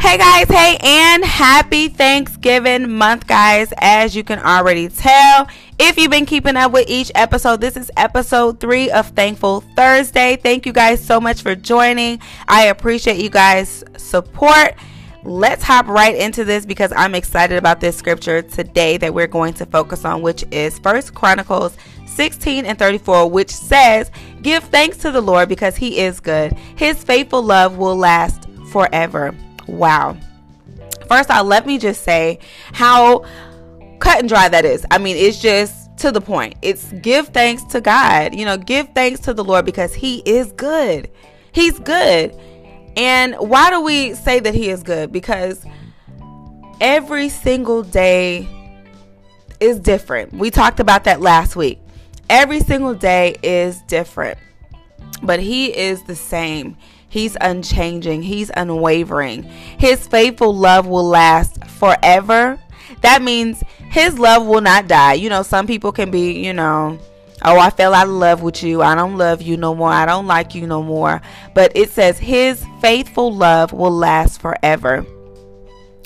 Hey guys, hey, and happy Thanksgiving month, guys. As you can already tell, if you've been keeping up with each episode, this is episode three of Thankful Thursday. Thank you guys so much for joining. I appreciate you guys' support. Let's hop right into this because I'm excited about this scripture today that we're going to focus on, which is First Chronicles 16 and 34, which says, Give thanks to the Lord because he is good. His faithful love will last forever. Wow. First off, let me just say how cut and dry that is. I mean, it's just to the point. It's give thanks to God. You know, give thanks to the Lord because He is good. He's good. And why do we say that He is good? Because every single day is different. We talked about that last week. Every single day is different, but He is the same. He's unchanging, He's unwavering. His faithful love will last forever. That means His love will not die. You know, some people can be, you know, Oh, I fell out of love with you. I don't love you no more. I don't like you no more. But it says his faithful love will last forever.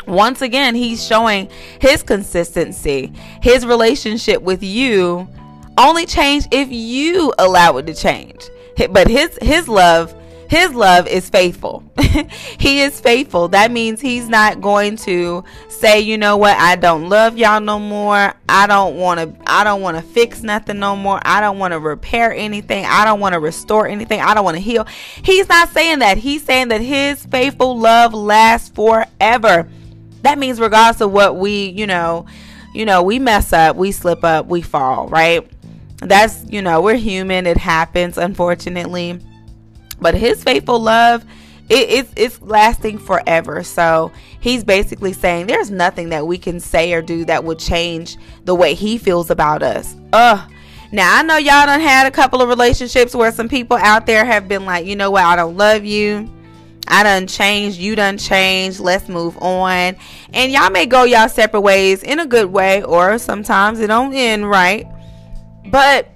Once again, he's showing his consistency. His relationship with you only changed if you allow it to change. But his his love his love is faithful. he is faithful. That means he's not going to say, you know what, I don't love y'all no more. I don't want to I don't want to fix nothing no more. I don't want to repair anything. I don't want to restore anything. I don't want to heal. He's not saying that. He's saying that his faithful love lasts forever. That means regardless of what we, you know, you know, we mess up, we slip up, we fall, right? That's, you know, we're human. It happens unfortunately. But his faithful love it, it's it's lasting forever. So he's basically saying there's nothing that we can say or do that would change the way he feels about us. Ugh. Now i know y'all done had a couple of relationships where some people out there have been like you know what? I don't love you. I done changed, you done changed, let's move on. And y'all may go y'all separate ways in a good way, or sometimes it don't end right. But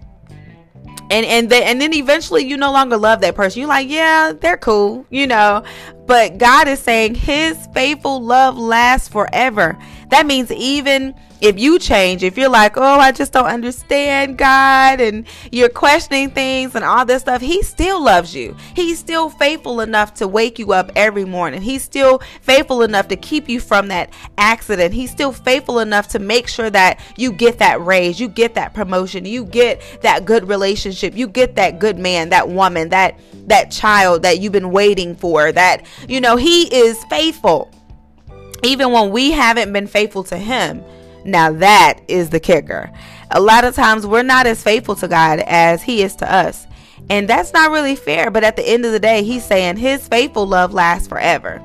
and and then and then eventually you no longer love that person. You're like yeah they're cool you know. But god is saying his faithful love lasts forever. That means even if you change, if you're like, oh, I just don't understand God, and you're questioning things and all this stuff, He still loves you. He's still faithful enough to wake you up every morning. He's still faithful enough to keep you from that accident. He's still faithful enough to make sure that you get that raise, you get that promotion, you get that good relationship, you get that good man, that woman, that that child that you've been waiting for. That you know, He is faithful. Even when we haven't been faithful to Him. Now that is the kicker. A lot of times we're not as faithful to God as He is to us. And that's not really fair. But at the end of the day, He's saying His faithful love lasts forever.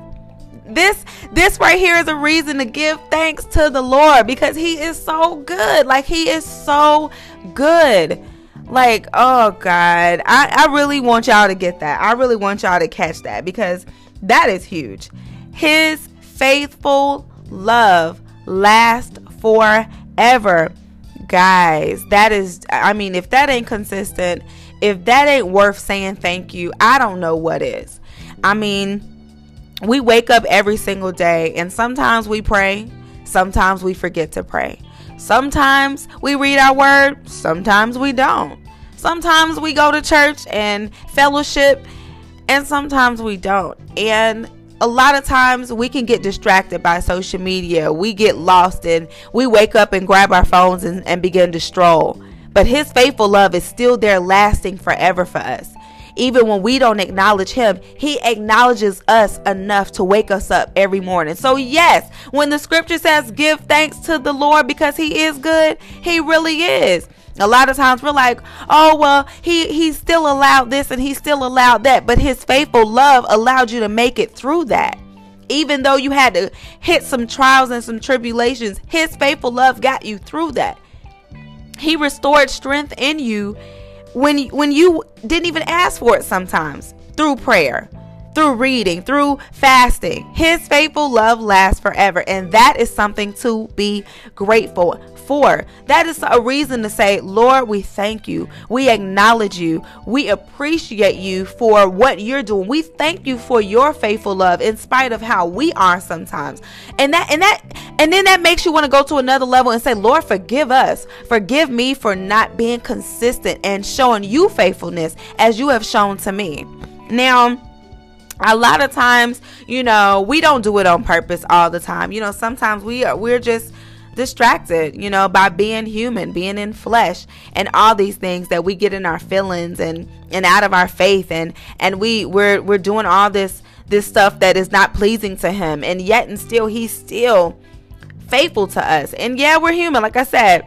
This this right here is a reason to give thanks to the Lord because He is so good. Like He is so good. Like, oh God. I, I really want y'all to get that. I really want y'all to catch that because that is huge. His faithful love lasts forever. Guys, that is, I mean, if that ain't consistent, if that ain't worth saying thank you, I don't know what is. I mean, we wake up every single day and sometimes we pray, sometimes we forget to pray. Sometimes we read our word, sometimes we don't. Sometimes we go to church and fellowship, and sometimes we don't. And a lot of times we can get distracted by social media. We get lost and we wake up and grab our phones and, and begin to stroll. But his faithful love is still there lasting forever for us. Even when we don't acknowledge him, he acknowledges us enough to wake us up every morning. So, yes, when the scripture says give thanks to the Lord because he is good, he really is. A lot of times we're like, oh well, he he still allowed this and he still allowed that, but his faithful love allowed you to make it through that. Even though you had to hit some trials and some tribulations, his faithful love got you through that. He restored strength in you when when you didn't even ask for it sometimes through prayer through reading, through fasting. His faithful love lasts forever, and that is something to be grateful That is a reason to say, Lord, we thank you. We acknowledge you. We appreciate you for what you're doing. We thank you for your faithful love in spite of how we are sometimes. And that and that and then that makes you want to go to another level and say, Lord, forgive us. Forgive me for not being consistent and showing you faithfulness as you have shown to me. Now, a lot of times, you know, we don't do it on purpose all the time. You know, sometimes we are we're just distracted, you know, by being human, being in flesh and all these things that we get in our feelings and and out of our faith and and we we're we're doing all this this stuff that is not pleasing to him and yet and still he's still faithful to us. And yeah, we're human like I said.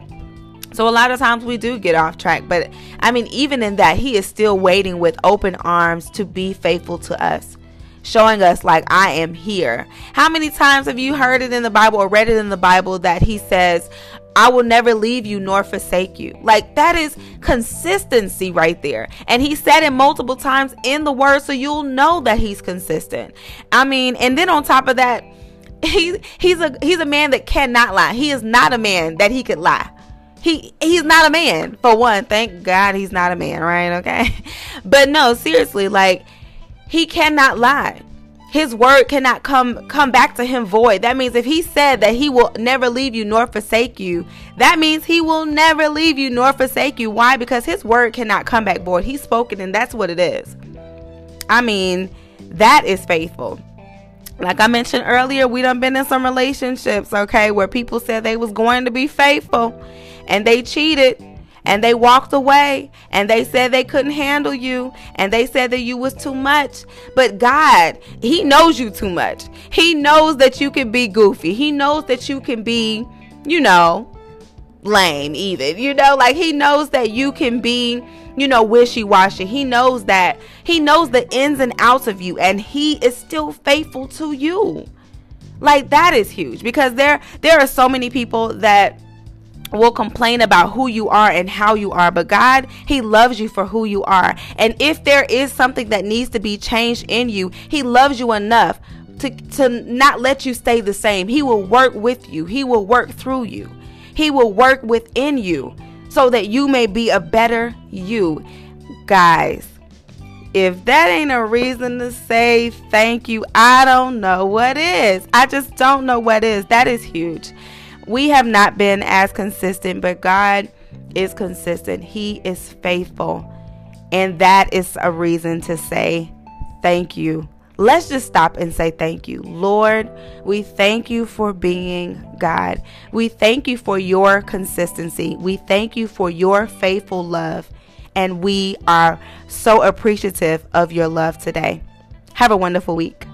So a lot of times we do get off track, but I mean even in that he is still waiting with open arms to be faithful to us showing us like I am here. How many times have you heard it in the Bible or read it in the Bible that he says, I will never leave you nor forsake you. Like that is consistency right there. And he said it multiple times in the word so you'll know that he's consistent. I mean, and then on top of that, he he's a he's a man that cannot lie. He is not a man that he could lie. He he's not a man for one. Thank God he's not a man, right? Okay. But no, seriously, like he cannot lie. His word cannot come come back to him void. That means if he said that he will never leave you nor forsake you, that means he will never leave you nor forsake you. Why? Because his word cannot come back void. he's spoken and that's what it is. I mean, that is faithful. Like I mentioned earlier, we done been in some relationships, okay, where people said they was going to be faithful and they cheated and they walked away and they said they couldn't handle you and they said that you was too much. But god he knows you too much. He knows that you can be goofy. He knows that you can be you know lame even you know like he knows that you can be you know wishy-washy. He knows that he knows the ins and outs of you and he is still faithful to you. Like that is huge because there there are so many people that will complain about who you are and how you are, but God, He loves you for who you are. And if there is something that needs to be changed in you, He loves you enough to, to not let you stay the same. He will work with you, He will work through you, He will work within you so that you may be a better you. Guys, if that ain't a reason to say thank you, I don't know what is. I just don't know what is. That is huge we have not been as consistent, but God is consistent. He is faithful. And that is a reason to say thank you. Let's just stop and say thank you. Lord, we thank you for being God. We thank you for your consistency. We thank you for your faithful love. And we are so appreciative of your love today. Have a wonderful week.